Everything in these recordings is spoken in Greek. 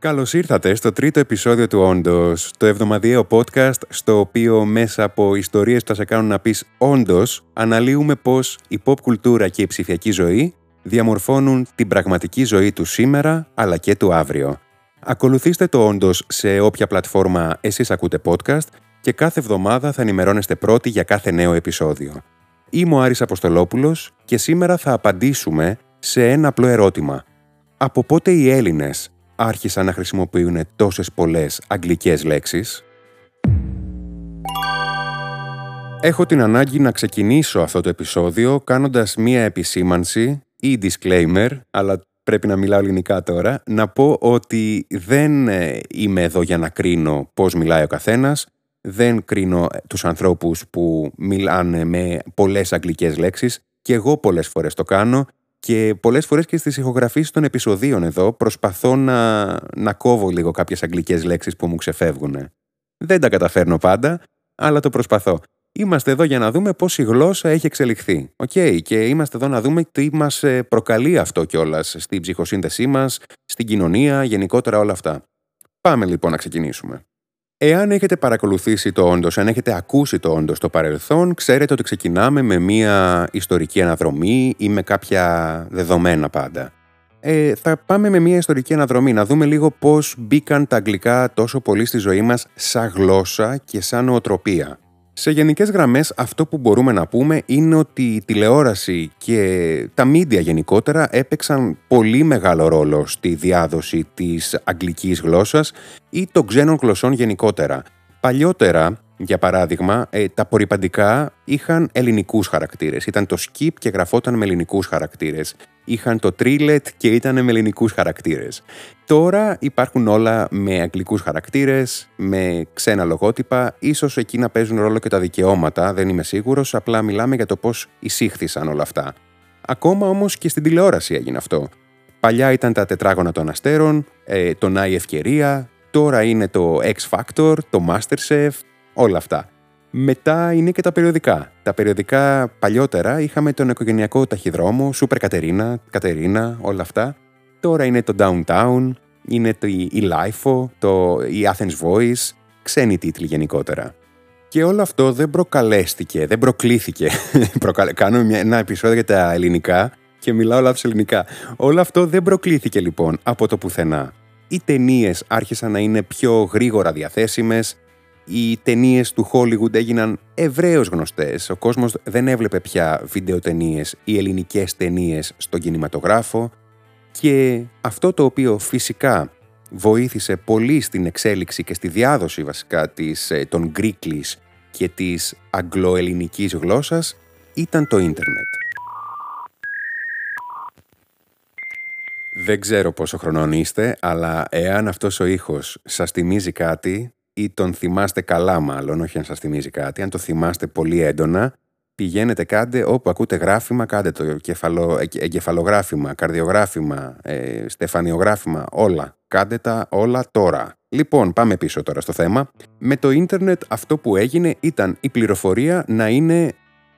Καλώς ήρθατε στο τρίτο επεισόδιο του Όντω, το εβδομαδιαίο podcast στο οποίο μέσα από ιστορίες που θα σε κάνουν να πεις Όντω, αναλύουμε πώς η pop κουλτούρα και η ψηφιακή ζωή διαμορφώνουν την πραγματική ζωή του σήμερα αλλά και του αύριο. Ακολουθήστε το Όντω σε όποια πλατφόρμα εσείς ακούτε podcast και κάθε εβδομάδα θα ενημερώνεστε πρώτοι για κάθε νέο επεισόδιο. Είμαι ο Άρης Αποστολόπουλος και σήμερα θα απαντήσουμε σε ένα απλό ερώτημα. Από πότε οι Έλληνες άρχισαν να χρησιμοποιούν τόσες πολλές αγγλικές λέξεις. Έχω την ανάγκη να ξεκινήσω αυτό το επεισόδιο κάνοντας μία επισήμανση ή disclaimer, αλλά πρέπει να μιλάω ελληνικά τώρα, να πω ότι δεν ε, είμαι εδώ για να κρίνω πώς μιλάει ο καθένας, δεν κρίνω ε, τους ανθρώπους που μιλάνε με πολλές αγγλικές λέξεις και εγώ πολλές φορές το κάνω και πολλές φορές και στις ηχογραφήσεις των επεισοδίων εδώ προσπαθώ να, να κόβω λίγο κάποιες αγγλικές λέξεις που μου ξεφεύγουν. Δεν τα καταφέρνω πάντα, αλλά το προσπαθώ. Είμαστε εδώ για να δούμε πώς η γλώσσα έχει εξελιχθεί. Οκ, και είμαστε εδώ να δούμε τι μας ε, προκαλεί αυτό κιόλας στην ψυχοσύνθεσή μας, στην κοινωνία, γενικότερα όλα αυτά. Πάμε λοιπόν να ξεκινήσουμε. Εάν έχετε παρακολουθήσει το όντως, αν έχετε ακούσει το όντως στο παρελθόν, ξέρετε ότι ξεκινάμε με μία ιστορική αναδρομή ή με κάποια δεδομένα πάντα. Ε, θα πάμε με μία ιστορική αναδρομή, να δούμε λίγο πώς μπήκαν τα αγγλικά τόσο πολύ στη ζωή μας σαν γλώσσα και σαν νοοτροπία. Σε γενικές γραμμές αυτό που μπορούμε να πούμε είναι ότι η τηλεόραση και τα μίντια γενικότερα έπαιξαν πολύ μεγάλο ρόλο στη διάδοση της αγγλικής γλώσσας ή των ξένων γλωσσών γενικότερα. Παλιότερα, για παράδειγμα, ε, τα απορριπαντικά είχαν ελληνικούς χαρακτήρες. Ήταν το skip και γραφόταν με ελληνικούς χαρακτήρες είχαν το Trilet και ήταν με ελληνικούς χαρακτήρες. Τώρα υπάρχουν όλα με αγγλικούς χαρακτήρες, με ξένα λογότυπα, ίσως εκεί να παίζουν ρόλο και τα δικαιώματα, δεν είμαι σίγουρος, απλά μιλάμε για το πώς εισήχθησαν όλα αυτά. Ακόμα όμως και στην τηλεόραση έγινε αυτό. Παλιά ήταν τα τετράγωνα των αστέρων, ε, το Νάι Ευκαιρία, τώρα είναι το X Factor, το Masterchef, όλα αυτά. Μετά είναι και τα περιοδικά. Τα περιοδικά παλιότερα είχαμε τον οικογενειακό ταχυδρόμο, Super Κατερίνα, Κατερίνα, όλα αυτά. Τώρα είναι το Downtown, είναι το, η Lifeo, το, η Athens Voice, ξένοι τίτλοι γενικότερα. Και όλο αυτό δεν προκαλέστηκε, δεν προκλήθηκε. Κάνω μια, ένα επεισόδιο για τα ελληνικά και μιλάω λάθος ελληνικά. Όλο αυτό δεν προκλήθηκε λοιπόν από το πουθενά. Οι ταινίες άρχισαν να είναι πιο γρήγορα διαθέσιμες, οι ταινίες του Hollywood έγιναν ευρέως γνωστές. Ο κόσμος δεν έβλεπε πια βιντεοτενίες ή ελληνικές ταινίες στον κινηματογράφο. Και αυτό το οποίο φυσικά βοήθησε πολύ στην εξέλιξη και στη διάδοση βασικά της, ε, των Greeklis και της αγγλοελληνικής γλώσσας ήταν το ίντερνετ. Δεν ξέρω πόσο χρονών είστε, αλλά εάν αυτός ο ήχος σας θυμίζει κάτι, ή τον θυμάστε καλά μάλλον, όχι αν σας θυμίζει κάτι, αν το θυμάστε πολύ έντονα, πηγαίνετε κάντε όπου ακούτε γράφημα, κάντε το κεφαλο, εγκεφαλογράφημα, καρδιογράφημα, ε, στεφανιογράφημα, όλα. Κάντε τα όλα τώρα. Λοιπόν, πάμε πίσω τώρα στο θέμα. Με το ίντερνετ αυτό που έγινε ήταν η πληροφορία να είναι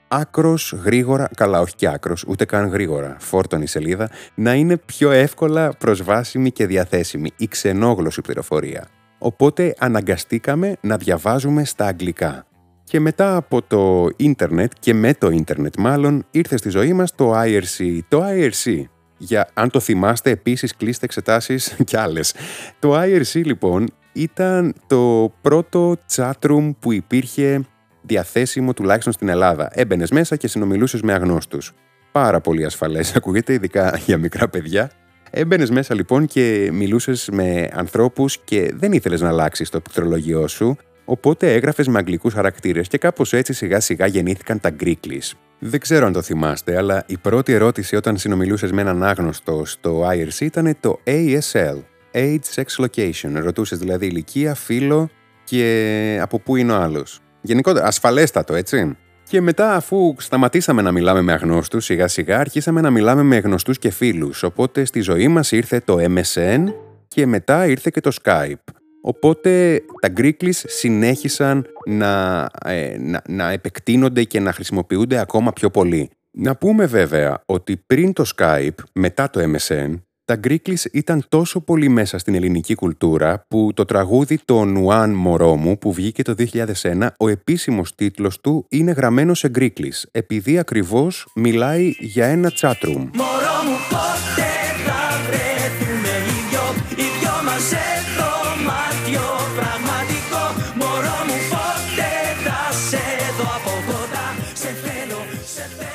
άκρος γρήγορα, καλά όχι και άκρος, ούτε καν γρήγορα, φόρτωνη σελίδα, να είναι πιο εύκολα προσβάσιμη και διαθέσιμη, η ξενόγλωση πληροφορία. Οπότε αναγκαστήκαμε να διαβάζουμε στα αγγλικά. Και μετά από το ίντερνετ και με το ίντερνετ μάλλον ήρθε στη ζωή μας το IRC. Το IRC, για, αν το θυμάστε επίσης κλείστε εξετάσεις κι άλλες. Το IRC λοιπόν ήταν το πρώτο chatroom που υπήρχε διαθέσιμο τουλάχιστον στην Ελλάδα. Έμπαινες μέσα και συνομιλούσες με αγνώστους. Πάρα πολύ ασφαλές, ακούγεται ειδικά για μικρά παιδιά. Έμπαινες μέσα λοιπόν και μιλούσες με ανθρώπους και δεν ήθελες να αλλάξεις το πληκτρολογιό σου, οπότε έγραφες με αγγλικούς χαρακτήρες και κάπως έτσι σιγά σιγά γεννήθηκαν τα Greeklies. Δεν ξέρω αν το θυμάστε, αλλά η πρώτη ερώτηση όταν συνομιλούσες με έναν άγνωστο στο IRC ήταν το ASL, Age Sex Location. Ρωτούσες δηλαδή ηλικία, φύlo και από πού είναι ο άλλος. Γενικότερα, ασφαλέστατο, έτσι. Και μετά, αφού σταματήσαμε να μιλάμε με αγνώστους, σιγά σιγά αρχίσαμε να μιλάμε με γνωστούς και φίλους. Οπότε στη ζωή μας ήρθε το MSN και μετά ήρθε και το Skype. Οπότε τα Greeklies συνέχισαν να, ε, να, να επεκτείνονται και να χρησιμοποιούνται ακόμα πιο πολύ. Να πούμε βέβαια ότι πριν το Skype, μετά το MSN, Τα Γκρίκλις ήταν τόσο πολύ μέσα στην ελληνική κουλτούρα που το τραγούδι «Το Νουάν Μωρό μου» που βγήκε το 2001, ο επίσημος τίτλος του είναι γραμμένο σε Γκρίκλις, επειδή ακριβώς μιλάει για ένα chatroom.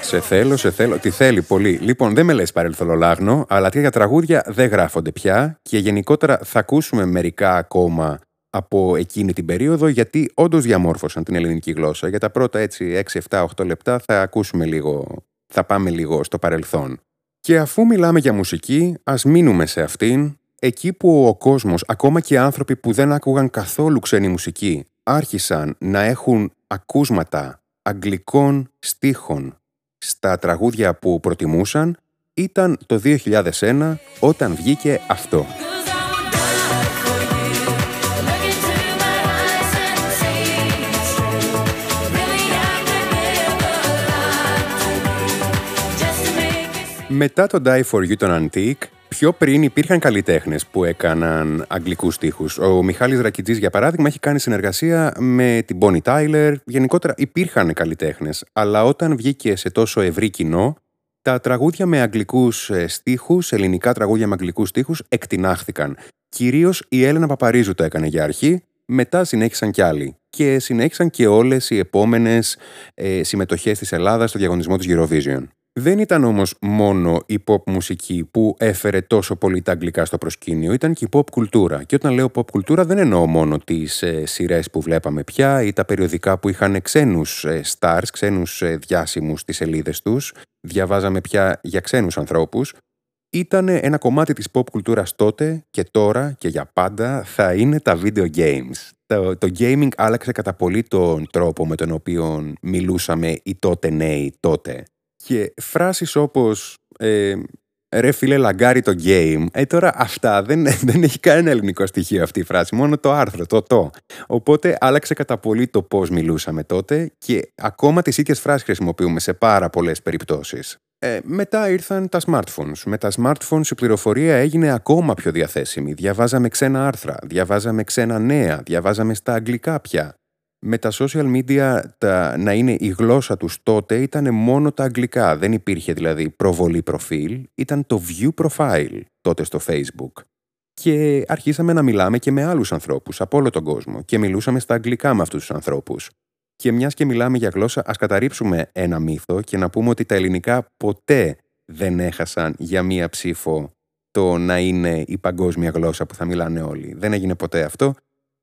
Σε θέλω, σε θέλω. Τι θέλει πολύ. Λοιπόν, δεν με λες παρελθολολάγνο, αλλά τέτοια τραγούδια δεν γράφονται πια και γενικότερα θα ακούσουμε μερικά ακόμα από εκείνη την περίοδο, γιατί όντως διαμόρφωσαν την ελληνική γλώσσα. Για τα πρώτα έτσι 6, 7, 8 λεπτά θα ακούσουμε λίγο, θα πάμε λίγο στο παρελθόν. Και αφού μιλάμε για μουσική, ας μείνουμε σε αυτήν, εκεί που ο κόσμος, ακόμα και άνθρωποι που δεν άκουγαν καθόλου ξένη μουσική, άρχισαν να έχουν ακούσματα αγγλικών στίχων στα τραγούδια που προτιμούσαν ήταν το 2001 όταν βγήκε αυτό. Μετά το Die For You τον Antique, πιο πριν υπήρχαν καλλιτέχνες που έκαναν αγγλικούς στίχους. Ο Μιχάλης Ρακιτζή, για παράδειγμα, έχει κάνει συνεργασία με την Bonnie Tyler. Γενικότερα υπήρχαν καλλιτέχνες. Αλλά όταν βγήκε σε τόσο ευρύ κοινό, τα τραγούδια με αγγλικούς ε, στίχους, ελληνικά τραγούδια με αγγλικούς στίχους, εκτινάχθηκαν. Κυρίως η Έλενα Παπαρίζου το έκανε για αρχή, μετά συνέχισαν κι άλλοι. Και συνέχισαν και όλες οι επόμενες ε, συμμετοχές της Ελλάδας στο διαγωνισμό του Eurovision. Δεν ήταν όμως μόνο η pop μουσική που έφερε τόσο πολύ τα αγγλικά στο προσκήνιο, ήταν και η pop κουλτούρα. Και όταν λέω pop κουλτούρα δεν εννοώ μόνο τις ε, σειρές που βλέπαμε πια ή τα περιοδικά που είχαν ξένους ε, stars, ξένους ε, διάσημους στις σελίδες τους, διαβάζαμε πια για ξένους ανθρώπους. Ήταν ένα κομμάτι της pop κουλτούρας τότε και τώρα και για πάντα θα είναι τα video games. Το, το gaming άλλαξε κατά πολύ τον τρόπο με τον οποίο μιλούσαμε οι τότε νέοι τότε. Και φράσεις όπως ε, «Ρε φίλε λαγκάρι το game», ε, τώρα αυτά δεν, δεν έχει κανένα ελληνικό στοιχείο αυτή η φράση, μόνο το άρθρο, το το. Οπότε άλλαξε κατά πολύ το πώς μιλούσαμε τότε και ακόμα τις ίδιες φράσεις χρησιμοποιούμε σε πάρα πολλές περιπτώσεις. Ε, μετά ήρθαν τα smartphones. Με τα smartphones η πληροφορία έγινε ακόμα πιο διαθέσιμη. Διαβάζαμε ξένα άρθρα, διαβάζαμε ξένα νέα, διαβάζαμε στα αγγλικά πια με τα social media τα, να είναι η γλώσσα τους τότε ήταν μόνο τα αγγλικά. Δεν υπήρχε δηλαδή προβολή προφίλ, ήταν το view profile τότε στο facebook. Και αρχίσαμε να μιλάμε και με άλλους ανθρώπους από όλο τον κόσμο και μιλούσαμε στα αγγλικά με αυτούς τους ανθρώπους. Και μιας και μιλάμε για γλώσσα, ας καταρρύψουμε ένα μύθο και να πούμε ότι τα ελληνικά ποτέ δεν έχασαν για μία ψήφο το να είναι η παγκόσμια γλώσσα που θα μιλάνε όλοι. Δεν έγινε ποτέ αυτό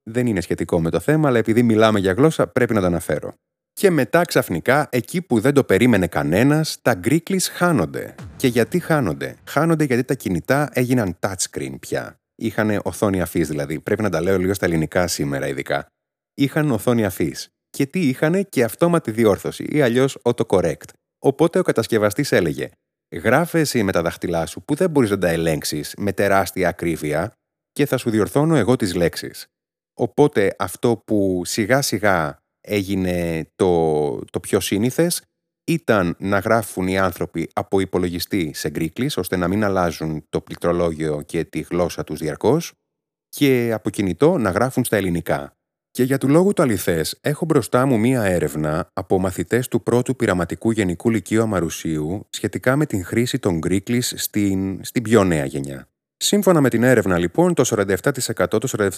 δεν είναι σχετικό με το θέμα, αλλά επειδή μιλάμε για γλώσσα, πρέπει να το αναφέρω. Και μετά ξαφνικά, εκεί που δεν το περίμενε κανένας, τα γκρίκλις χάνονται. Και γιατί χάνονται; Χάνονται γιατί τα κινητά έγιναν touchscreen πια. Είχαν οθόνη αφής δηλαδή. Πρέπει να τα λέω λίγο στα ελληνικά σήμερα ειδικά. Είχαν οθόνη αφής. Και τι είχαν και αυτόματη διόρθωση ή αλλιώς autocorrect. Οπότε ο κατασκευαστής έλεγε: Γράφες εσύ με τα δάχτυλά σου που δεν μπορείς να τα ελέγξεις με τεράστια ακρίβεια και θα σου διορθώνω εγώ τις λέξεις. Οπότε αυτό που σιγά σιγά έγινε το, το πιο σύνηθες ήταν να γράφουν οι άνθρωποι από υπολογιστή σε γκρίκλις ώστε να μην αλλάζουν το πληκτρολόγιο και τη γλώσσα τους διαρκώς και από κινητό να γράφουν στα ελληνικά. Και για του λόγου του αληθές έχω μπροστά μου μία έρευνα από μαθητές του πρώτου πειραματικού γενικού λυκείου Αμαρουσίου σχετικά με την χρήση των γκρίκλις στην, στην πιο νέα γενιά. Σύμφωνα με την έρευνα λοιπόν, το 47%, το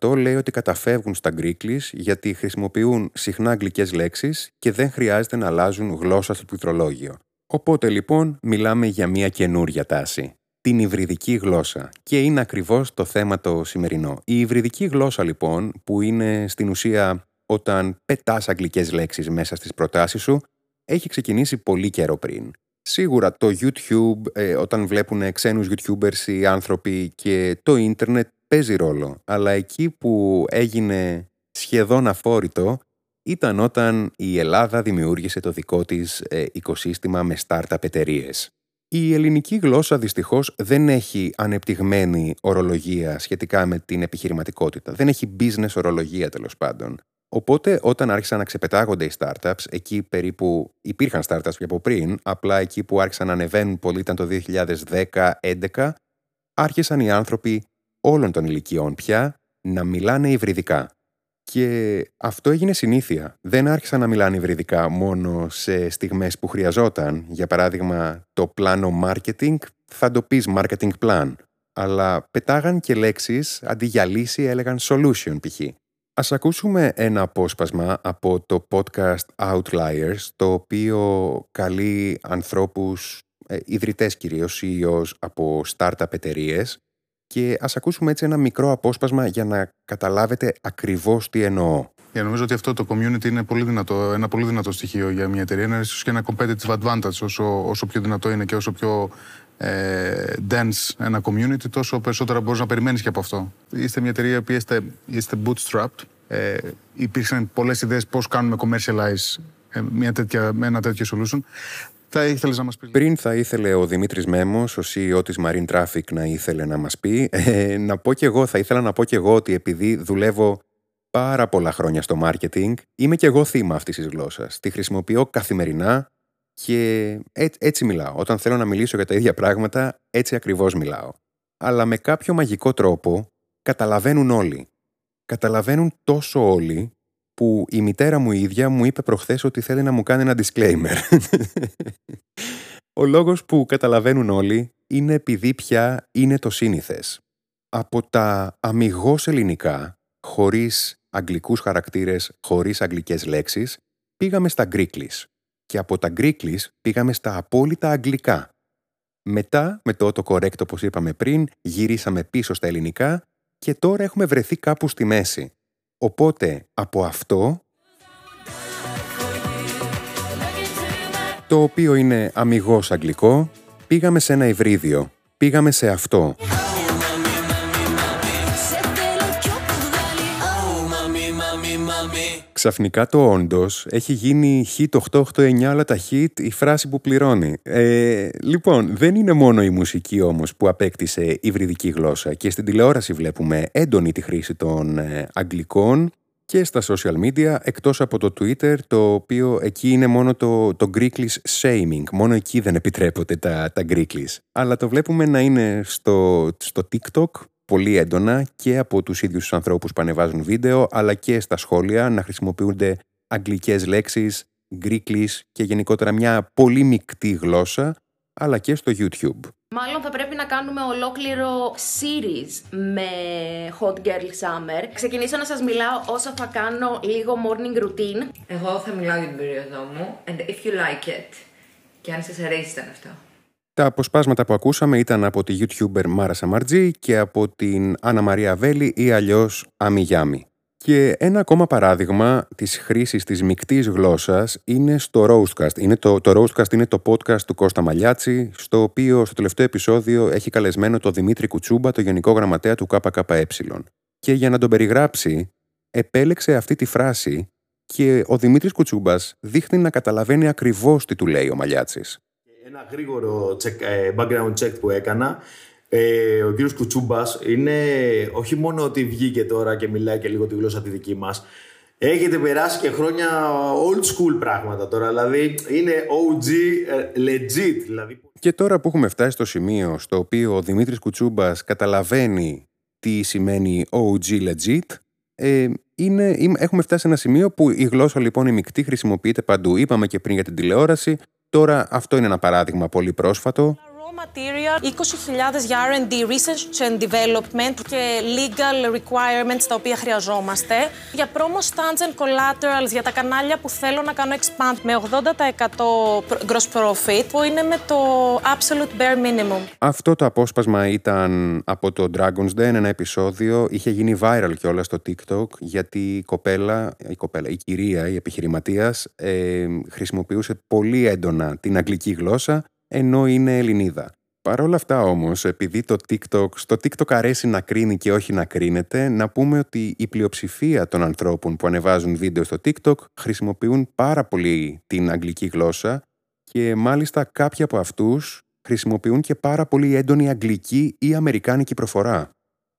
47,2% λέει ότι καταφεύγουν στα γκρίκλις γιατί χρησιμοποιούν συχνά αγγλικές λέξεις και δεν χρειάζεται να αλλάζουν γλώσσα στο πληκτρολόγιο. Οπότε λοιπόν μιλάμε για μια καινούρια τάση. Την υβριδική γλώσσα. Και είναι ακριβώς το θέμα το σημερινό. Η υβριδική γλώσσα λοιπόν, που είναι στην ουσία όταν πετάς αγγλικές λέξεις μέσα στις προτάσεις σου, έχει ξεκινήσει πολύ καιρό πριν. Σίγουρα το YouTube, ε, όταν βλέπουν ξένους YouTubers οι άνθρωποι και το ίντερνετ παίζει ρόλο. Αλλά εκεί που έγινε σχεδόν αφόρητο ήταν όταν η Ελλάδα δημιούργησε το δικό της ε, οικοσύστημα με startup εταιρείες. Η ελληνική γλώσσα δυστυχώς δεν έχει ανεπτυγμένη ορολογία σχετικά με την επιχειρηματικότητα. Δεν έχει business ορολογία τέλος πάντων. Οπότε όταν άρχισαν να ξεπετάγονται οι startups, εκεί περίπου υπήρχαν startups και από πριν, απλά εκεί που άρχισαν να ανεβαίνουν πολύ ήταν το 2010-2011, άρχισαν οι άνθρωποι όλων των ηλικιών πια να μιλάνε υβριδικά. Και αυτό έγινε συνήθεια. Δεν άρχισαν να μιλάνε υβριδικά μόνο σε στιγμές που χρειαζόταν. Για παράδειγμα, το πλάνο marketing θα το πεις marketing plan. Αλλά πετάγαν και λέξεις, αντί για λύση έλεγαν solution π.χ. Ας ακούσουμε ένα απόσπασμα από το podcast Outliers, το οποίο καλεί ανθρώπους, ε, ιδρυτές κυρίως, CEOs από startup εταιρείες. και ας ακούσουμε έτσι ένα μικρό απόσπασμα για να καταλάβετε ακριβώς τι εννοώ. Για νομίζω ότι αυτό το community είναι πολύ δυνατό, ένα πολύ δυνατό στοιχείο για μια εταιρεία. Είναι ίσως και ένα competitive advantage όσο, όσο πιο δυνατό είναι και όσο πιο ε, dense ένα community, τόσο περισσότερα μπορείς να περιμένεις και από αυτό. Είστε μια εταιρεία που είστε, είστε bootstrapped. Ε, υπήρξαν πολλές ιδέες πώς κάνουμε commercialize ε, μια τέτοια, ένα τέτοιο solution. Θα ήθελες να μας πεις. Πριν θα ήθελε ο Δημήτρης Μέμος, ο CEO της Marine Traffic, να ήθελε να μας πει. Ε, να πω κι εγώ, θα ήθελα να πω κι εγώ ότι επειδή δουλεύω πάρα πολλά χρόνια στο marketing, είμαι κι εγώ θύμα αυτής της γλώσσας. Τη χρησιμοποιώ καθημερινά και έτσι μιλάω. Όταν θέλω να μιλήσω για τα ίδια πράγματα, έτσι ακριβώς μιλάω. Αλλά με κάποιο μαγικό τρόπο καταλαβαίνουν όλοι. Καταλαβαίνουν τόσο όλοι που η μητέρα μου ίδια μου είπε προχθές ότι θέλει να μου κάνει ένα disclaimer. Ο λόγος που καταλαβαίνουν όλοι είναι επειδή πια είναι το σύνηθες. Από τα αμυγός ελληνικά, χωρίς αγγλικούς χαρακτήρες, χωρίς αγγλικές λέξεις, πήγαμε στα γκρίκλις και από τα γκρίκλις πήγαμε στα απόλυτα αγγλικά. Μετά, με το correct όπως είπαμε πριν, γυρίσαμε πίσω στα ελληνικά και τώρα έχουμε βρεθεί κάπου στη μέση. Οπότε, από αυτό, το οποίο είναι αμυγός αγγλικό, πήγαμε σε ένα υβρίδιο. Πήγαμε σε αυτό. Ξαφνικά το όντως έχει γίνει hit 889 αλλά τα hit η φράση που πληρώνει. Ε, λοιπόν, δεν είναι μόνο η μουσική όμως που απέκτησε υβριδική γλώσσα και στην τηλεόραση βλέπουμε έντονη τη χρήση των ε, αγγλικών και στα social media εκτός από το Twitter το οποίο εκεί είναι μόνο το, το Greeklish shaming. Μόνο εκεί δεν επιτρέπονται τα, τα Greeklish. Αλλά το βλέπουμε να είναι στο, στο TikTok πολύ έντονα και από τους ίδιους τους ανθρώπους που ανεβάζουν βίντεο, αλλά και στα σχόλια να χρησιμοποιούνται αγγλικές λέξεις, γκρίκλις και γενικότερα μια πολύ μεικτή γλώσσα, αλλά και στο YouTube. Μάλλον θα πρέπει να κάνουμε ολόκληρο series με Hot Girl Summer. Ξεκινήσω να σας μιλάω όσο θα κάνω λίγο morning routine. Εγώ θα μιλάω για την περίοδο μου and if you like it. Και αν σας αρέσει ήταν αυτό. Τα αποσπάσματα που ακούσαμε ήταν από τη YouTuber Μάρα Σαμαρτζή και από την Άννα Μαρία Βέλη ή αλλιώς Αμιγιάμι. Και ένα ακόμα παράδειγμα της χρήσης της μικτής γλώσσας είναι στο Roastcast. Είναι το, το Roastcast είναι το podcast του Κώστα Μαλιάτση, στο οποίο στο τελευταίο επεισόδιο έχει καλεσμένο το Δημήτρη Κουτσούμπα, το Γενικό Γραμματέα του ΚΚΕ. Και για να τον περιγράψει, επέλεξε αυτή τη φράση και ο Δημήτρης Κουτσούμπας δείχνει να καταλαβαίνει ακριβώς τι του λέει ο Μαλιάτσης ένα γρήγορο check, ε, background check που έκανα. Ε, ο κύριος Κουτσούμπας είναι όχι μόνο ότι βγήκε τώρα και μιλάει και λίγο τη γλώσσα τη δική μας, Έχετε περάσει και χρόνια old school πράγματα τώρα, δηλαδή είναι OG ε, legit. Δηλαδή... Και τώρα που έχουμε φτάσει στο σημείο στο οποίο ο Δημήτρης Κουτσούμπας καταλαβαίνει τι σημαίνει OG legit, ε, είναι, έχουμε φτάσει σε ένα σημείο που η γλώσσα λοιπόν η μεικτή χρησιμοποιείται παντού. Είπαμε και πριν για την τηλεόραση, Τώρα αυτό είναι ένα παράδειγμα πολύ πρόσφατο material, 20.000 για R&D, research and development και legal requirements τα οποία χρειαζόμαστε. Για promo stands and collaterals για τα κανάλια που θέλω να κάνω expand με 80% gross profit που είναι με το absolute bare minimum. Αυτό το απόσπασμα ήταν από το Dragon's Den, ένα επεισόδιο. Είχε γίνει viral κιόλας στο TikTok γιατί η κοπέλα, η, κοπέλα, η κυρία, η επιχειρηματίας ε, χρησιμοποιούσε πολύ έντονα την αγγλική γλώσσα ενώ είναι Ελληνίδα. Παρ' όλα αυτά όμως, επειδή το TikTok, στο TikTok αρέσει να κρίνει και όχι να κρίνεται, να πούμε ότι η πλειοψηφία των ανθρώπων που ανεβάζουν βίντεο στο TikTok χρησιμοποιούν πάρα πολύ την αγγλική γλώσσα και μάλιστα κάποιοι από αυτούς χρησιμοποιούν και πάρα πολύ έντονη αγγλική ή αμερικάνικη προφορά.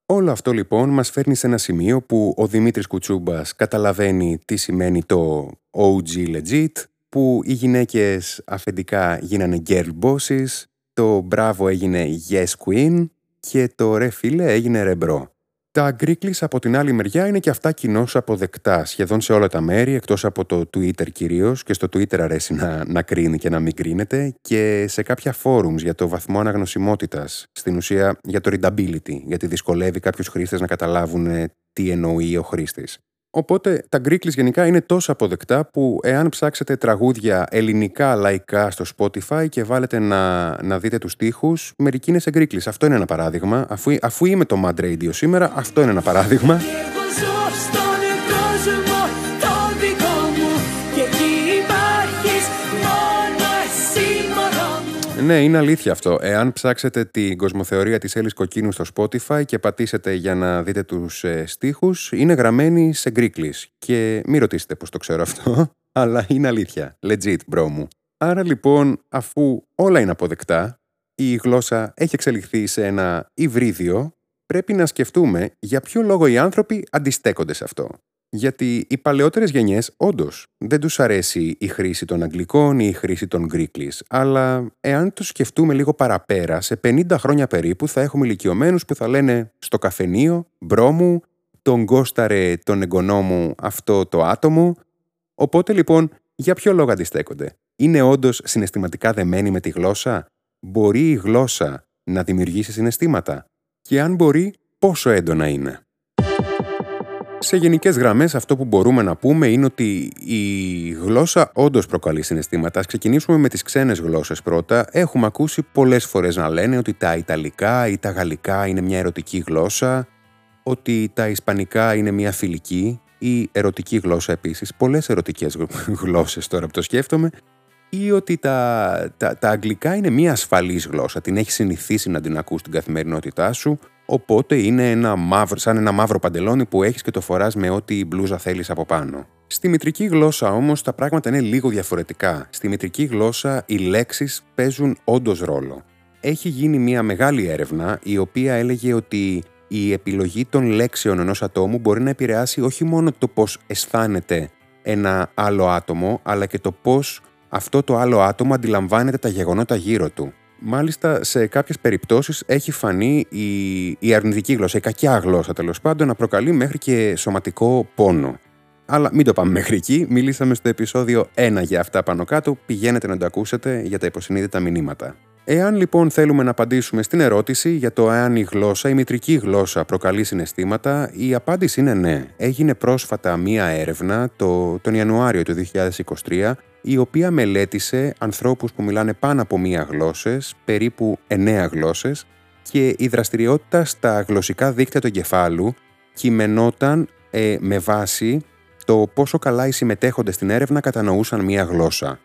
Όλο αυτό λοιπόν μας φέρνει σε ένα σημείο που ο Δημήτρης Κουτσούμπας καταλαβαίνει τι σημαίνει το OG legit, που οι γυναίκες αφεντικά γίνανε girl bosses, το μπράβο έγινε yes queen και το ρε φίλε έγινε ρεμπρό. Τα Greeklies από την άλλη μεριά είναι και αυτά κοινώς αποδεκτά σχεδόν σε όλα τα μέρη, εκτός από το Twitter κυρίως, και στο Twitter αρέσει να, να κρίνει και να μην κρίνεται, και σε κάποια forums για το βαθμό αναγνωσιμότητας, στην ουσία για το readability, γιατί δυσκολεύει κάποιους χρήστες να καταλάβουν τι εννοεί ο χρήστης. Οπότε τα Greeklies γενικά είναι τόσο αποδεκτά που εάν ψάξετε τραγούδια ελληνικά λαϊκά στο Spotify και βάλετε να, να δείτε τους στίχους, μερικοί είναι σε Greeklies. Αυτό είναι ένα παράδειγμα. Αφού, αφού είμαι το Mad Radio σήμερα, αυτό είναι ένα παράδειγμα. Ναι, είναι αλήθεια αυτό. Εάν ψάξετε την κοσμοθεωρία της Έλλης Κοκκίνου στο Spotify και πατήσετε για να δείτε τους ε, στίχους, είναι γραμμένοι σε γκρίκλις. Και μην ρωτήσετε πώς το ξέρω αυτό, αλλά είναι αλήθεια. Legit, bro μου. Άρα λοιπόν, αφού όλα είναι αποδεκτά, η γλώσσα έχει εξελιχθεί σε ένα υβρίδιο, πρέπει να σκεφτούμε για ποιο λόγο οι άνθρωποι αντιστέκονται σε αυτό. Γιατί οι παλαιότερες γενιές όντως δεν τους αρέσει η χρήση των Αγγλικών ή η χρήση των Greeklish. Αλλά εάν το σκεφτούμε λίγο παραπέρα, σε 50 χρόνια περίπου θα έχουμε ηλικιωμένους που θα λένε στο καφενείο, bro μου, τον γκόσταρε τον εγγονό μου αυτό το άτομο. Οπότε λοιπόν, για ποιο λόγο αντιστέκονται; Είναι όντως συναισθηματικά δεμένοι με τη γλώσσα; Μπορεί η γλώσσα να δημιουργήσει συναισθήματα; Και αν μπορεί, πόσο έντονα είναι; Σε γενικές γραμμές αυτό που μπορούμε να πούμε είναι ότι η γλώσσα όντως προκαλεί συναισθήματα. Ας ξεκινήσουμε με τις ξένες γλώσσες πρώτα. Έχουμε ακούσει πολλές φορές να λένε ότι τα Ιταλικά ή τα Γαλλικά είναι μια ερωτική γλώσσα, ότι τα Ισπανικά είναι μια φιλική ή ερωτική γλώσσα επίσης. Πολλές ερωτικές γλώσσες τώρα που το σκέφτομαι. Ή ότι τα, τα, τα αγγλικά είναι μια ασφαλής γλώσσα, την έχεις συνηθίσει να την ακούς στην καθημερινότητά σου Οπότε είναι ένα μαύρο, σαν ένα μαύρο παντελόνι που έχεις και το φοράς με ό,τι μπλούζα θέλεις από πάνω. Στη μητρική γλώσσα όμως τα πράγματα είναι λίγο διαφορετικά. Στη μητρική γλώσσα οι λέξεις παίζουν όντως ρόλο. Έχει γίνει μια μεγάλη έρευνα η οποία έλεγε ότι η επιλογή των λέξεων ενός ατόμου μπορεί να επηρεάσει όχι μόνο το πώς αισθάνεται ένα άλλο άτομο, αλλά και το πώς αυτό το άλλο άτομο αντιλαμβάνεται τα γεγονότα γύρω του. Μάλιστα, σε κάποιες περιπτώσεις έχει φανεί η, η αρνητική γλώσσα, η κακιά γλώσσα τέλος πάντων, να προκαλεί μέχρι και σωματικό πόνο. Αλλά μην το πάμε μέχρι εκεί. Μιλήσαμε στο επεισόδιο 1 για αυτά πάνω κάτω. Πηγαίνετε να το ακούσετε για τα υποσυνείδητα μηνύματα. Εάν λοιπόν θέλουμε να απαντήσουμε στην ερώτηση για το αν η γλώσσα, η μητρική γλώσσα προκαλεί συναισθήματα, η απάντηση είναι ναι. Έγινε πρόσφατα μία έρευνα το, τον Ιανουάριο του 2023 η οποία μελέτησε ανθρώπους που μιλάνε πάνω από μία γλώσσες, περίπου εννέα γλώσσες, και η δραστηριότητα στα γλωσσικά δίκτυα του εγκεφάλου κειμενόταν ε, με βάση το πόσο καλά οι συμμετέχοντες στην έρευνα κατανοούσαν μία γλώσσα.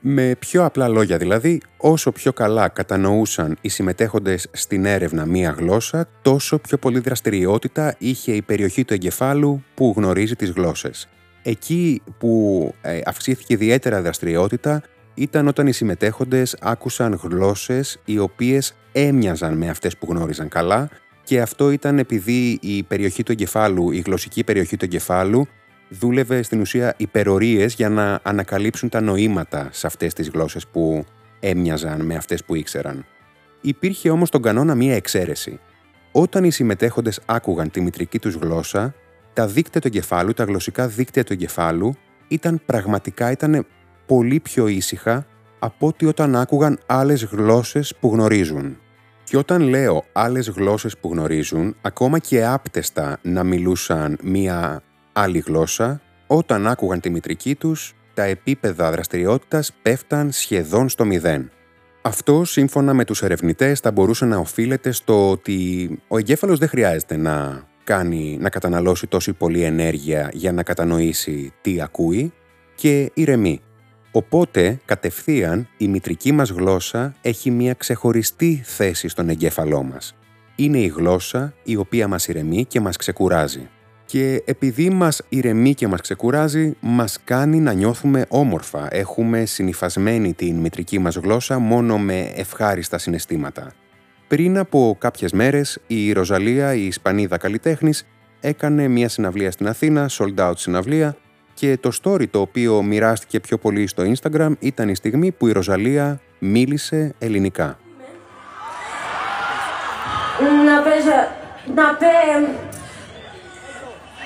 Με πιο απλά λόγια δηλαδή, όσο πιο καλά κατανοούσαν οι συμμετέχοντες στην έρευνα μία γλώσσα, τόσο πιο πολύ δραστηριότητα είχε η περιοχή του εγκεφάλου που γνωρίζει τις γλώσσες. Εκεί που ε, αυξήθηκε ιδιαίτερα δραστηριότητα ήταν όταν οι συμμετέχοντες άκουσαν γλώσσες οι οποίες έμοιαζαν με αυτές που γνώριζαν καλά και αυτό ήταν επειδή η περιοχή του εγκεφάλου, η γλωσσική περιοχή του εγκεφάλου δούλευε στην ουσία υπερορίες για να ανακαλύψουν τα νοήματα σε αυτές τις γλώσσες που έμοιαζαν με αυτές που ήξεραν. Υπήρχε όμως τον κανόνα μία εξαίρεση. Όταν οι συμμετέχοντες άκουγαν τη μητρική τους γλώσσα, τα δίκτυα του εγκεφάλου, τα γλωσσικά δίκτυα του εγκεφάλου ήταν πραγματικά ήταν πολύ πιο ήσυχα από ότι όταν άκουγαν άλλες γλώσσες που γνωρίζουν. Και όταν λέω άλλες γλώσσες που γνωρίζουν, ακόμα και άπτεστα να μιλούσαν μία άλλη γλώσσα, όταν άκουγαν τη μητρική τους, τα επίπεδα δραστηριότητας πέφταν σχεδόν στο μηδέν. Αυτό, σύμφωνα με τους ερευνητές, θα μπορούσε να οφείλεται στο ότι ο εγκέφαλος δεν χρειάζεται να κάνει να καταναλώσει τόση πολλή ενέργεια για να κατανοήσει τι ακούει και ηρεμεί. Οπότε, κατευθείαν, η μητρική μας γλώσσα έχει μια ξεχωριστή θέση στον εγκέφαλό μας. Είναι η γλώσσα η οποία μας ηρεμεί και μας ξεκουράζει. Και επειδή μας ηρεμεί και μας ξεκουράζει, μας κάνει να νιώθουμε όμορφα. Έχουμε συνειφασμένη την μητρική μας γλώσσα μόνο με ευχάριστα συναισθήματα. Πριν από κάποιες μέρες, η Ροζαλία, η Ισπανίδα καλλιτέχνης, έκανε μια συναυλία στην Αθήνα, sold out συναυλία, και το story το οποίο μοιράστηκε πιο πολύ στο Instagram ήταν η στιγμή που η Ροζαλία μίλησε ελληνικά. Να παίζω, να πέ,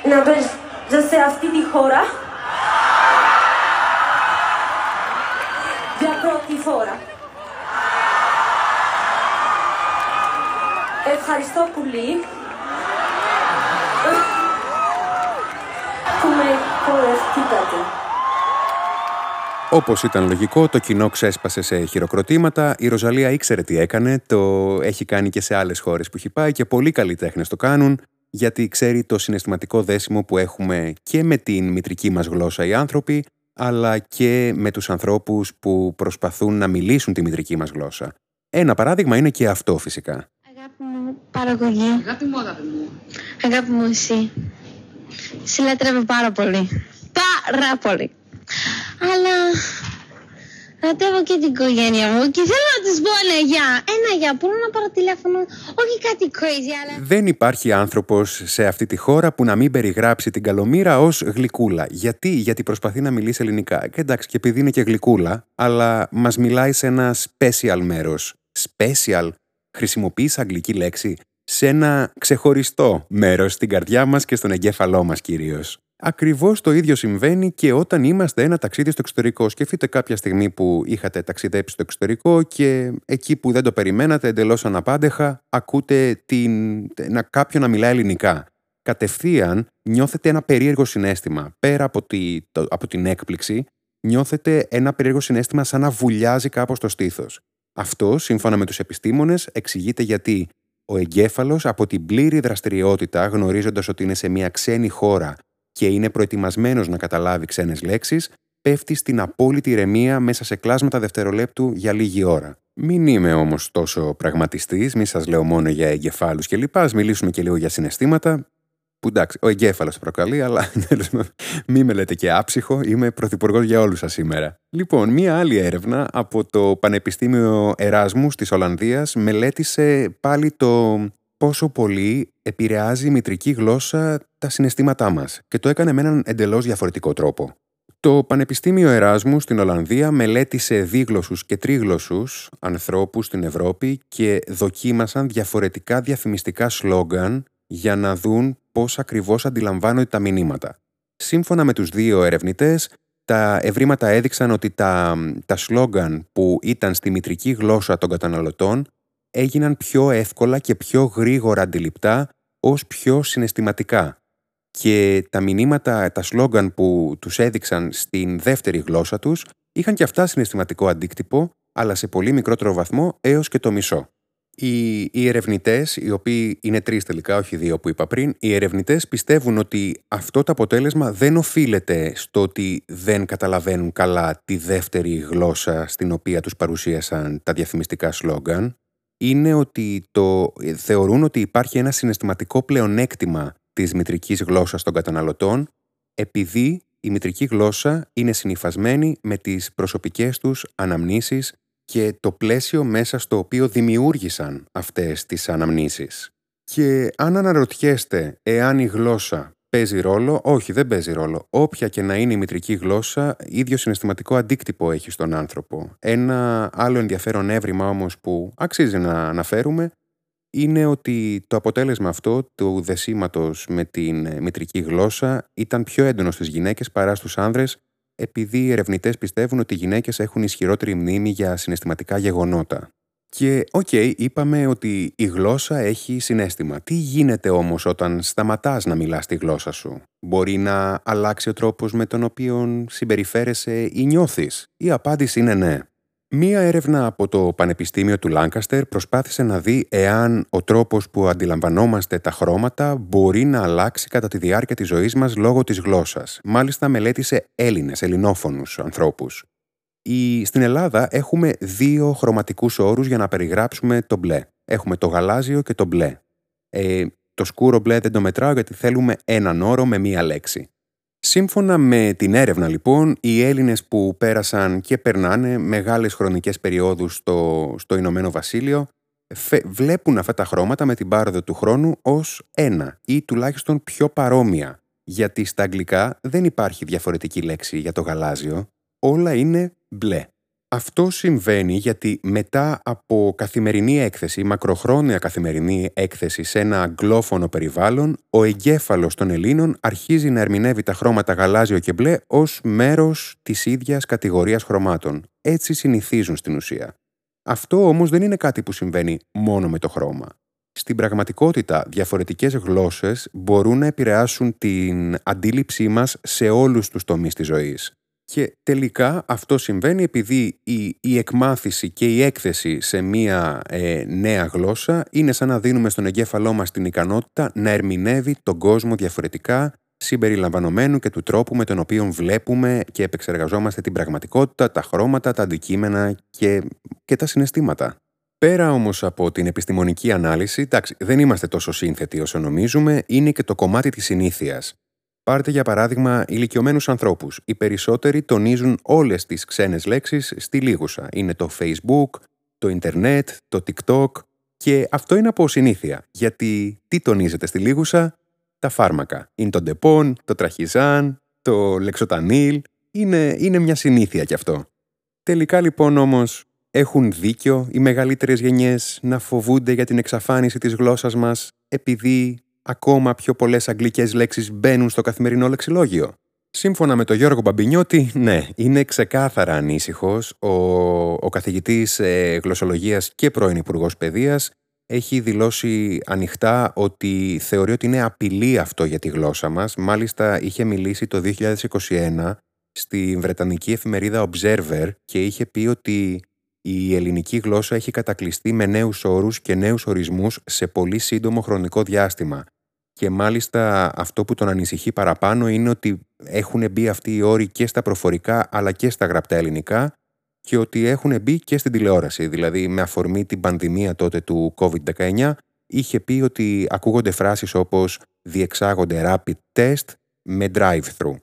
να παίζω σε αυτή τη χώρα για πρώτη φορά. Ευχαριστώ πολύ που με χορευτήκατε. Όπως ήταν λογικό, το κοινό ξέσπασε σε χειροκροτήματα. Η Ροζαλία ήξερε τι έκανε, το έχει κάνει και σε άλλες χώρες που έχει πάει και πολλοί καλλιτέχνες το κάνουν, γιατί ξέρει το συναισθηματικό δέσιμο που έχουμε και με την μητρική μας γλώσσα οι άνθρωποι, αλλά και με τους ανθρώπους που προσπαθούν να μιλήσουν τη μητρική μας γλώσσα. Ένα παράδειγμα είναι και αυτό φυσικά. Αγάπη μου, παραγωγή. Αγάπη μου, αγάπη μου. Αγάπη μου, εσύ. Σε λατρεύω πάρα πολύ. Πάρα πολύ. Αλλά λατρεύω και την οικογένεια μου και θέλω να τους πω ένα γεια. Ένα γεια, μπορώ να πάρω τηλέφωνο, όχι κάτι crazy, αλλά... Δεν υπάρχει άνθρωπος σε αυτή τη χώρα που να μην περιγράψει την καλομήρα ως γλυκούλα. Γιατί, γιατί προσπαθεί να μιλήσει ελληνικά. Και εντάξει, και επειδή είναι και γλυκούλα, αλλά μας μιλάει σε ένα special μέρος. Special; Χρησιμοποιείς αγγλική λέξη σε ένα ξεχωριστό μέρος στην καρδιά μας και στον εγκέφαλό μας κυρίως. Ακριβώς το ίδιο συμβαίνει και όταν είμαστε ένα ταξίδι στο εξωτερικό. Σκεφτείτε κάποια στιγμή που είχατε ταξιδέψει στο εξωτερικό και εκεί που δεν το περιμένατε εντελώς αναπάντεχα, ακούτε την... να κάποιον να μιλάει ελληνικά. Κατευθείαν νιώθετε ένα περίεργο συνέστημα. Πέρα από, τη... από την έκπληξη, νιώθετε ένα περίεργο συνέστημα σαν να βουλιάζει κάπως το στήθος. Αυτό, σύμφωνα με τους επιστήμονες, εξηγείται γιατί ο εγκέφαλος από την πλήρη δραστηριότητα, γνωρίζοντας ότι είναι σε μια ξένη χώρα και είναι προετοιμασμένος να καταλάβει ξένες λέξεις, πέφτει στην απόλυτη ηρεμία μέσα σε κλάσματα δευτερολέπτου για λίγη ώρα. Μην είμαι όμως τόσο πραγματιστής, μην σας λέω μόνο για εγκεφάλους κλπ. Α μιλήσουμε και λίγο για συναισθήματα. Που εντάξει, ο εγκέφαλος το προκαλεί, αλλά μην με λέτε και άψυχο, είμαι πρωθυπουργός για όλους σας σήμερα. Λοιπόν, μία άλλη έρευνα από το Πανεπιστήμιο Εράσμους της Ολλανδίας μελέτησε πάλι το πόσο πολύ επηρεάζει η μητρική γλώσσα τα συναισθήματά μας και το έκανε με έναν εντελώς διαφορετικό τρόπο. Το Πανεπιστήμιο Εράσμους στην Ολλανδία μελέτησε δίγλωσσους και τρίγλωσσους ανθρώπους στην Ευρώπη και δοκίμασαν διαφορετικά διαφημιστικά σλόγκαν για να δουν πώς ακριβώς αντιλαμβάνονται τα μηνύματα. Σύμφωνα με τους δύο ερευνητές, τα ευρήματα έδειξαν ότι τα, τα σλόγκαν που ήταν στη μητρική γλώσσα των καταναλωτών έγιναν πιο εύκολα και πιο γρήγορα αντιληπτά ως πιο συναισθηματικά. Και τα μηνύματα, τα σλόγκαν που τους έδειξαν στην δεύτερη γλώσσα τους είχαν και αυτά συναισθηματικό αντίκτυπο, αλλά σε πολύ μικρότερο βαθμό έως και το μισό. Οι, οι ερευνητές, οι οποίοι είναι τρεις τελικά, όχι δύο που είπα πριν, οι ερευνητές πιστεύουν ότι αυτό το αποτέλεσμα δεν οφείλεται στο ότι δεν καταλαβαίνουν καλά τη δεύτερη γλώσσα στην οποία τους παρουσίασαν τα διαφημιστικά σλόγκαν, είναι ότι το, θεωρούν ότι υπάρχει ένα συναισθηματικό πλεονέκτημα της μητρικής γλώσσας των καταναλωτών επειδή η μητρική γλώσσα είναι συνυφασμένη με τις προσωπικές τους αναμνήσεις και το πλαίσιο μέσα στο οποίο δημιούργησαν αυτές τις αναμνήσεις. Και αν αναρωτιέστε εάν η γλώσσα παίζει ρόλο, όχι δεν παίζει ρόλο. Όποια και να είναι η μητρική γλώσσα, ίδιο συναισθηματικό αντίκτυπο έχει στον άνθρωπο. Ένα άλλο ενδιαφέρον έβριμα όμως που αξίζει να αναφέρουμε είναι ότι το αποτέλεσμα αυτό του δεσίματος με την μητρική γλώσσα ήταν πιο έντονο στις γυναίκες παρά στους άνδρες επειδή οι ερευνητές πιστεύουν ότι οι γυναίκες έχουν ισχυρότερη μνήμη για συναισθηματικά γεγονότα. Και OK, okay, είπαμε ότι η γλώσσα έχει συναίσθημα. Τι γίνεται όμως όταν σταματάς να μιλάς τη γλώσσα σου; Μπορεί να αλλάξει ο τρόπος με τον οποίο συμπεριφέρεσαι ή νιώθεις; Η απάντηση είναι ναι. Μία έρευνα από το Πανεπιστήμιο του Λάνκαστερ προσπάθησε να δει εάν ο τρόπος που αντιλαμβανόμαστε τα χρώματα μπορεί να αλλάξει κατά τη διάρκεια της ζωής μας λόγω της γλώσσας. Μάλιστα μελέτησε Έλληνες, ελληνόφωνους ανθρώπους. Η... Στην Ελλάδα έχουμε δύο χρωματικούς όρους για να περιγράψουμε το μπλε. Έχουμε το γαλάζιο και το μπλε. Ε, το σκούρο μπλε δεν το μετράω γιατί θέλουμε έναν όρο με μία λέξη. Σύμφωνα με την έρευνα λοιπόν, οι Έλληνες που πέρασαν και περνάνε μεγάλες χρονικές περιόδους στο, στο Ηνωμένο Βασίλειο βλέπουν αυτά τα χρώματα με την πάροδο του χρόνου ως ένα ή τουλάχιστον πιο παρόμοια. Γιατί στα αγγλικά δεν υπάρχει διαφορετική λέξη για το γαλάζιο, όλα είναι μπλε. Αυτό συμβαίνει γιατί μετά από καθημερινή έκθεση, μακροχρόνια καθημερινή έκθεση σε ένα αγγλόφωνο περιβάλλον, ο εγκέφαλος των Ελλήνων αρχίζει να ερμηνεύει τα χρώματα γαλάζιο και μπλε ως μέρος της ίδιας κατηγορίας χρωμάτων. Έτσι συνηθίζουν στην ουσία. Αυτό όμως δεν είναι κάτι που συμβαίνει μόνο με το χρώμα. Στην πραγματικότητα, διαφορετικές γλώσσες μπορούν να επηρεάσουν την αντίληψή μας σε όλους τους τομείς της ζωής. Και τελικά αυτό συμβαίνει επειδή η, η εκμάθηση και η έκθεση σε μία ε, νέα γλώσσα είναι σαν να δίνουμε στον εγκέφαλό μας την ικανότητα να ερμηνεύει τον κόσμο διαφορετικά συμπεριλαμβανομένου και του τρόπου με τον οποίο βλέπουμε και επεξεργαζόμαστε την πραγματικότητα, τα χρώματα, τα αντικείμενα και, και τα συναισθήματα. Πέρα όμως από την επιστημονική ανάλυση, εντάξει, δεν είμαστε τόσο σύνθετοι όσο νομίζουμε, είναι και το κομμάτι της συνήθειας. Πάρτε για παράδειγμα ηλικιωμένους ανθρώπους. Οι περισσότεροι τονίζουν όλες τις ξένες λέξεις στη λήγουσα. Είναι το Facebook, το Ίντερνετ, το TikTok και αυτό είναι από συνήθεια. Γιατί τι τονίζεται στη λήγουσα, τα φάρμακα. Είναι το Ντεπόν, το Ταβιζάν, το Λεξοτανίλ. Είναι, είναι μια συνήθεια κι αυτό. Τελικά λοιπόν όμως έχουν δίκιο οι μεγαλύτερες γενιές να φοβούνται για την εξαφάνιση της γλώσσας μας επειδή ακόμα πιο πολλές αγγλικές λέξεις μπαίνουν στο καθημερινό λεξιλόγιο. Σύμφωνα με τον Γιώργο Μπαμπινιώτη, ναι, είναι ξεκάθαρα ανήσυχος. Ο, ο καθηγητής ε, γλωσσολογίας και πρώην Υπουργός Παιδείας έχει δηλώσει ανοιχτά ότι θεωρεί ότι είναι απειλή αυτό για τη γλώσσα μας. Μάλιστα, είχε μιλήσει το 2021 στη Βρετανική εφημερίδα Observer και είχε πει ότι η ελληνική γλώσσα έχει κατακλειστεί με νέους όρους και νέους ορισμούς σε πολύ σύντομο χρονικό διάστημα. Και μάλιστα αυτό που τον ανησυχεί παραπάνω είναι ότι έχουν μπει αυτοί οι όροι και στα προφορικά αλλά και στα γραπτά ελληνικά και ότι έχουν μπει και στην τηλεόραση. Δηλαδή με αφορμή την πανδημία τότε του COVID-19 είχε πει ότι ακούγονται φράσεις όπως «διεξάγονται rapid test με drive-thru».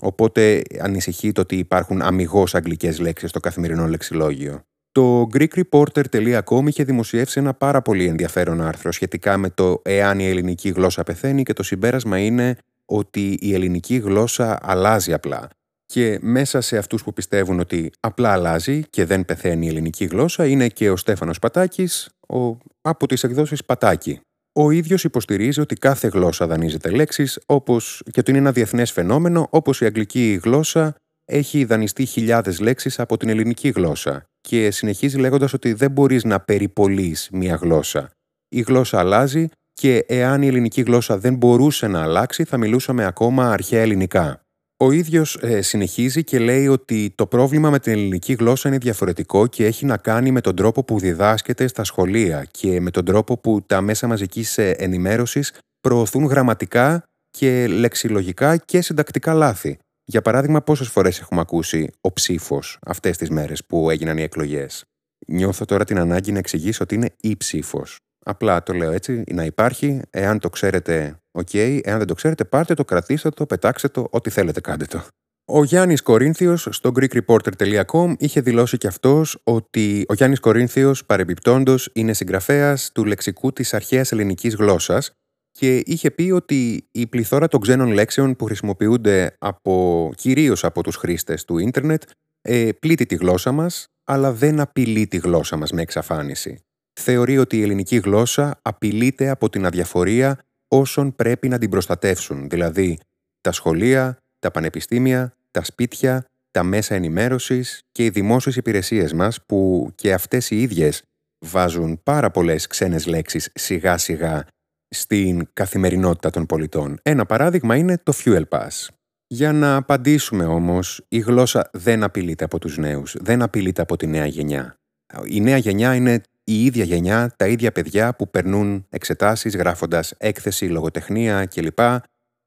Οπότε ανησυχεί ότι υπάρχουν αμυγός αγγλικές λέξεις στο καθημερινό λεξιλόγιο. Το GreekReporter.com είχε δημοσιεύσει ένα πάρα πολύ ενδιαφέρον άρθρο σχετικά με το εάν η ελληνική γλώσσα πεθαίνει και το συμπέρασμα είναι ότι η ελληνική γλώσσα αλλάζει απλά. Και μέσα σε αυτούς που πιστεύουν ότι απλά αλλάζει και δεν πεθαίνει η ελληνική γλώσσα είναι και ο Στέφανος Πατάκης ο, από τις εκδόσεις Πατάκη. Ο ίδιος υποστηρίζει ότι κάθε γλώσσα δανείζεται λέξεις όπως, και ότι είναι ένα διεθνές φαινόμενο όπως η αγγλική γλώσσα έχει δανειστεί χιλιάδες λέξεις από την ελληνική γλώσσα και συνεχίζει λέγοντας ότι δεν μπορείς να περιπολείς μία γλώσσα. Η γλώσσα αλλάζει και εάν η ελληνική γλώσσα δεν μπορούσε να αλλάξει θα μιλούσαμε ακόμα αρχαία ελληνικά. Ο ίδιος ε, συνεχίζει και λέει ότι το πρόβλημα με την ελληνική γλώσσα είναι διαφορετικό και έχει να κάνει με τον τρόπο που διδάσκεται στα σχολεία και με τον τρόπο που τα μέσα μαζικής ε, ενημέρωσης προωθούν γραμματικά και λεξιλογικά και συντακτικά λάθη. Για παράδειγμα, πόσες φορές έχουμε ακούσει ο ψήφος αυτές τις μέρες που έγιναν οι εκλογές; Νιώθω τώρα την ανάγκη να εξηγήσω ότι είναι η ψήφος. Απλά το λέω έτσι, να υπάρχει. Εάν το ξέρετε, οκ. Εάν δεν το ξέρετε, πάρτε το, κρατήστε το, πετάξτε το, ό,τι θέλετε κάντε το. Ο Γιάννης Κορίνθιος στο GreekReporter.com είχε δηλώσει κι αυτός ότι ο Γιάννης Κορίνθιος παρεμπιπτόντως είναι συγγραφέας του λεξικού της αρχαίας ελληνικής γλώσσας και είχε πει ότι η πληθώρα των ξένων λέξεων που χρησιμοποιούνται από, κυρίως από τους χρήστες του ίντερνετ ε, πλήττει τη γλώσσα μας, αλλά δεν απειλεί τη γλώσσα μας με εξαφάνιση. Θεωρεί ότι η ελληνική γλώσσα απειλείται από την αδιαφορία όσων πρέπει να την προστατεύσουν, δηλαδή τα σχολεία, τα πανεπιστήμια, τα σπίτια, τα μέσα ενημέρωσης και οι δημόσιες υπηρεσίες μας που και αυτές οι ίδιες βάζουν πάρα πολλές ξένες λέξεις σιγά σιγά στην καθημερινότητα των πολιτών. Ένα παράδειγμα είναι το Fuel Pass. Για να απαντήσουμε όμως, η γλώσσα δεν απειλείται από τους νέους, δεν απειλείται από τη νέα γενιά. Η νέα γενιά είναι η ίδια γενιά, τα ίδια παιδιά που περνούν εξετάσεις γράφοντας έκθεση, λογοτεχνία κλπ.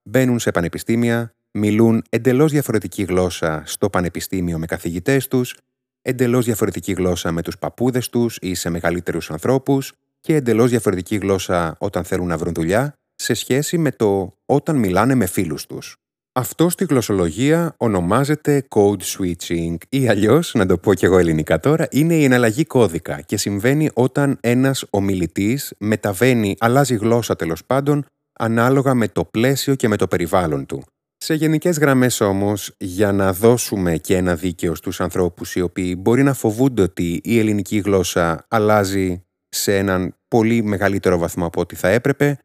Μπαίνουν σε πανεπιστήμια, μιλούν εντελώς διαφορετική γλώσσα στο πανεπιστήμιο με καθηγητές τους, εντελώς διαφορετική γλώσσα με τους παππούδες τους ή σε μεγαλύτερους ανθρώπους και εντελώς διαφορετική γλώσσα όταν θέλουν να βρουν δουλειά σε σχέση με το όταν μιλάνε με φίλους τους. Αυτό στη γλωσσολογία ονομάζεται code switching ή αλλιώς, να το πω και εγώ ελληνικά τώρα, είναι η εναλλαγή κώδικα και συμβαίνει όταν ένας ομιλητής μεταβαίνει, αλλάζει γλώσσα τέλος πάντων, ανάλογα με το πλαίσιο και με το περιβάλλον του. Σε γενικές γραμμές όμως, για να δώσουμε και ένα δίκαιο στους ανθρώπους οι οποίοι μπορεί να φοβούνται ότι η ελληνική γλώσσα αλλάζει σε έναν πολύ μεγαλύτερο βαθμό από ό,τι θα έπρεπε,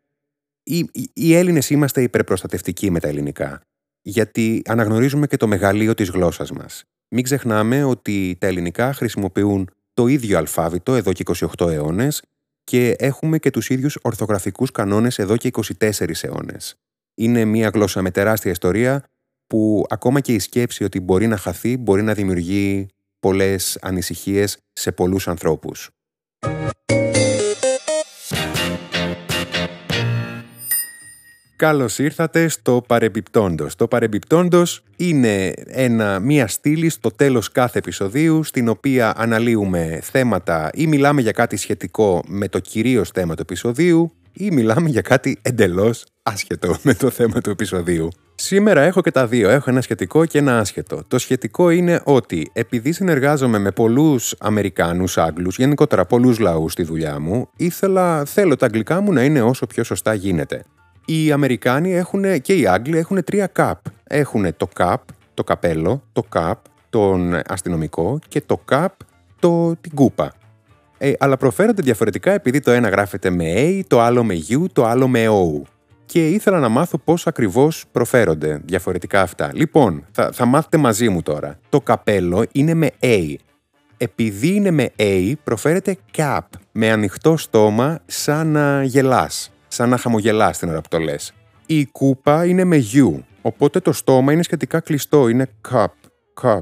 οι, οι Έλληνες είμαστε υπερπροστατευτικοί με τα ελληνικά, γιατί αναγνωρίζουμε και το μεγαλείο της γλώσσας μας. Μην ξεχνάμε ότι τα ελληνικά χρησιμοποιούν το ίδιο αλφάβητο εδώ και 28 αιώνες και έχουμε και τους ίδιους ορθογραφικούς κανόνες εδώ και 24 αιώνες. Είναι μια γλώσσα με τεράστια ιστορία που ακόμα και η σκέψη ότι μπορεί να χαθεί μπορεί να δημιουργεί πολλές ανησυχίες σε πολλούς ανθρώπους. Καλώς ήρθατε στο Παρεμπιπτόντος. Το Παρεμπιπτόντος είναι ένα, μία στήλη στο τέλος κάθε επεισοδίου στην οποία αναλύουμε θέματα ή μιλάμε για κάτι σχετικό με το κυρίως θέμα του επεισοδίου ή μιλάμε για κάτι εντελώς άσχετο με το θέμα του επεισοδίου. Σήμερα έχω και τα δύο. Έχω ένα σχετικό και ένα άσχετο. Το σχετικό είναι ότι επειδή συνεργάζομαι με πολλούς Αμερικάνους, Άγγλους, γενικότερα πολλούς λαούς στη δουλειά μου, ήθελα, θέλω τα αγγλικά μου να είναι όσο πιο σωστά γίνεται. Οι Αμερικάνοι έχουν και οι Άγγλοι έχουν τρία καπ. Έχουν το καπ, το καπέλο, το καπ, τον αστυνομικό και το καπ, το, την κούπα. Ε, αλλά προφέρονται διαφορετικά επειδή το ένα γράφεται με A, το άλλο με U, το άλλο με O. Και ήθελα να μάθω πώς ακριβώς προφέρονται διαφορετικά αυτά. Λοιπόν, θα, θα μάθετε μαζί μου τώρα. Το καπέλο είναι με A. Επειδή είναι με A, προφέρεται cap, με ανοιχτό στόμα σαν να γελάς σαν να χαμογελάς την ώρα που το λες. Η κούπα είναι με U, οπότε το στόμα είναι σχετικά κλειστό, είναι cup, cup.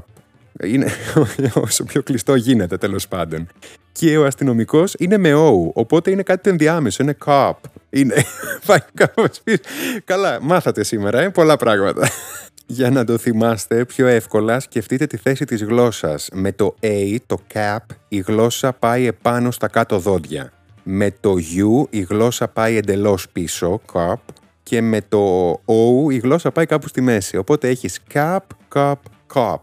Είναι όσο πιο κλειστό γίνεται τέλος πάντων. Και ο αστυνομικός είναι με O, οπότε είναι κάτι ενδιάμεσο, είναι cup. Είναι. Πάει Καλά, μάθατε σήμερα, ε, πολλά πράγματα. Για να το θυμάστε πιο εύκολα, σκεφτείτε τη θέση της γλώσσας. Με το A, το cap, η γλώσσα πάει επάνω στα κάτω δόντια. Με το U η γλώσσα πάει εντελώς πίσω, cup, και με το O η γλώσσα πάει κάπου στη μέση. Οπότε έχεις cup, cup, cup.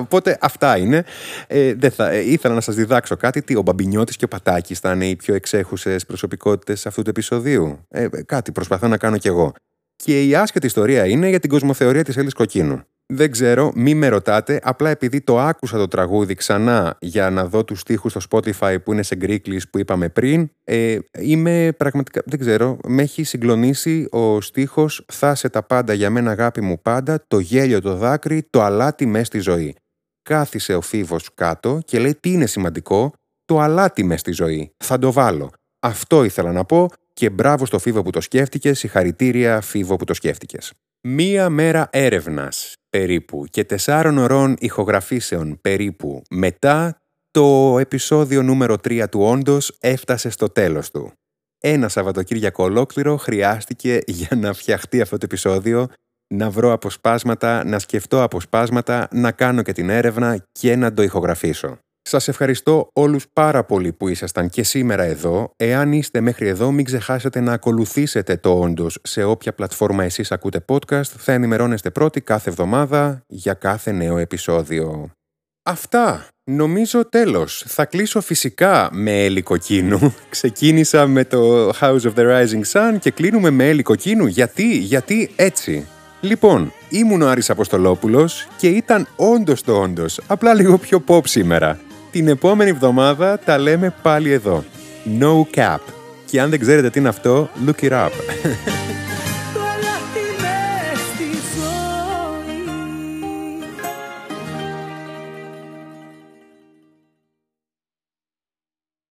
Οπότε αυτά είναι. Ε, δεν θα, ε, ήθελα να σας διδάξω κάτι, τι ο Μπαμπινιώτης και ο Πατάκης θα είναι οι πιο εξέχουσες προσωπικότητες αυτού του επεισοδίου. Ε, κάτι προσπαθώ να κάνω κι εγώ. Και η άσχετη ιστορία είναι για την κοσμοθεωρία της Έλλης Κοκκίνου. Δεν ξέρω, μη με ρωτάτε, απλά επειδή το άκουσα το τραγούδι ξανά για να δω τους στίχους στο Spotify που είναι σε γκρίκλις που είπαμε πριν, ε, είμαι πραγματικά, δεν ξέρω, με έχει συγκλονίσει ο στίχος «Θα σε τα πάντα για μένα αγάπη μου πάντα, το γέλιο το δάκρυ, το αλάτι μες στη ζωή». Κάθισε ο Φίβος κάτω και λέει τι είναι σημαντικό, το αλάτι μες στη ζωή. Θα το βάλω. Αυτό ήθελα να πω και μπράβο στο Φίβο που το σκέφτηκες, συγχαρητήρια Φίβο που το σκέφτηκες. Μία μέρα έρευνας περίπου και τεσσάρων ωρών ηχογραφήσεων περίπου μετά το επεισόδιο νούμερο 3 του όντως έφτασε στο τέλος του. Ένα Σαββατοκύριακο ολόκληρο χρειάστηκε για να φτιαχτεί αυτό το επεισόδιο, να βρω αποσπάσματα, να σκεφτώ αποσπάσματα, να κάνω και την έρευνα και να το ηχογραφήσω. Σας ευχαριστώ όλους πάρα πολύ που ήσασταν και σήμερα εδώ. Εάν είστε μέχρι εδώ, μην ξεχάσετε να ακολουθήσετε το όντως σε όποια πλατφόρμα εσείς ακούτε podcast. Θα ενημερώνεστε πρώτοι κάθε εβδομάδα για κάθε νέο επεισόδιο. Αυτά. Νομίζω τέλος. Θα κλείσω φυσικά με Έλλη Κοκκίνου. Ξεκίνησα με το House of the Rising Sun και κλείνουμε με Έλλη Κοκκίνου. Γιατί, γιατί έτσι. Λοιπόν, ήμουν ο Άρης Αποστολόπουλος και ήταν όντως το όντως, απλά λίγο πιο pop σήμερα. Την επόμενη εβδομάδα τα λέμε πάλι εδώ. No cap. Και αν δεν ξέρετε τι είναι αυτό, look it up.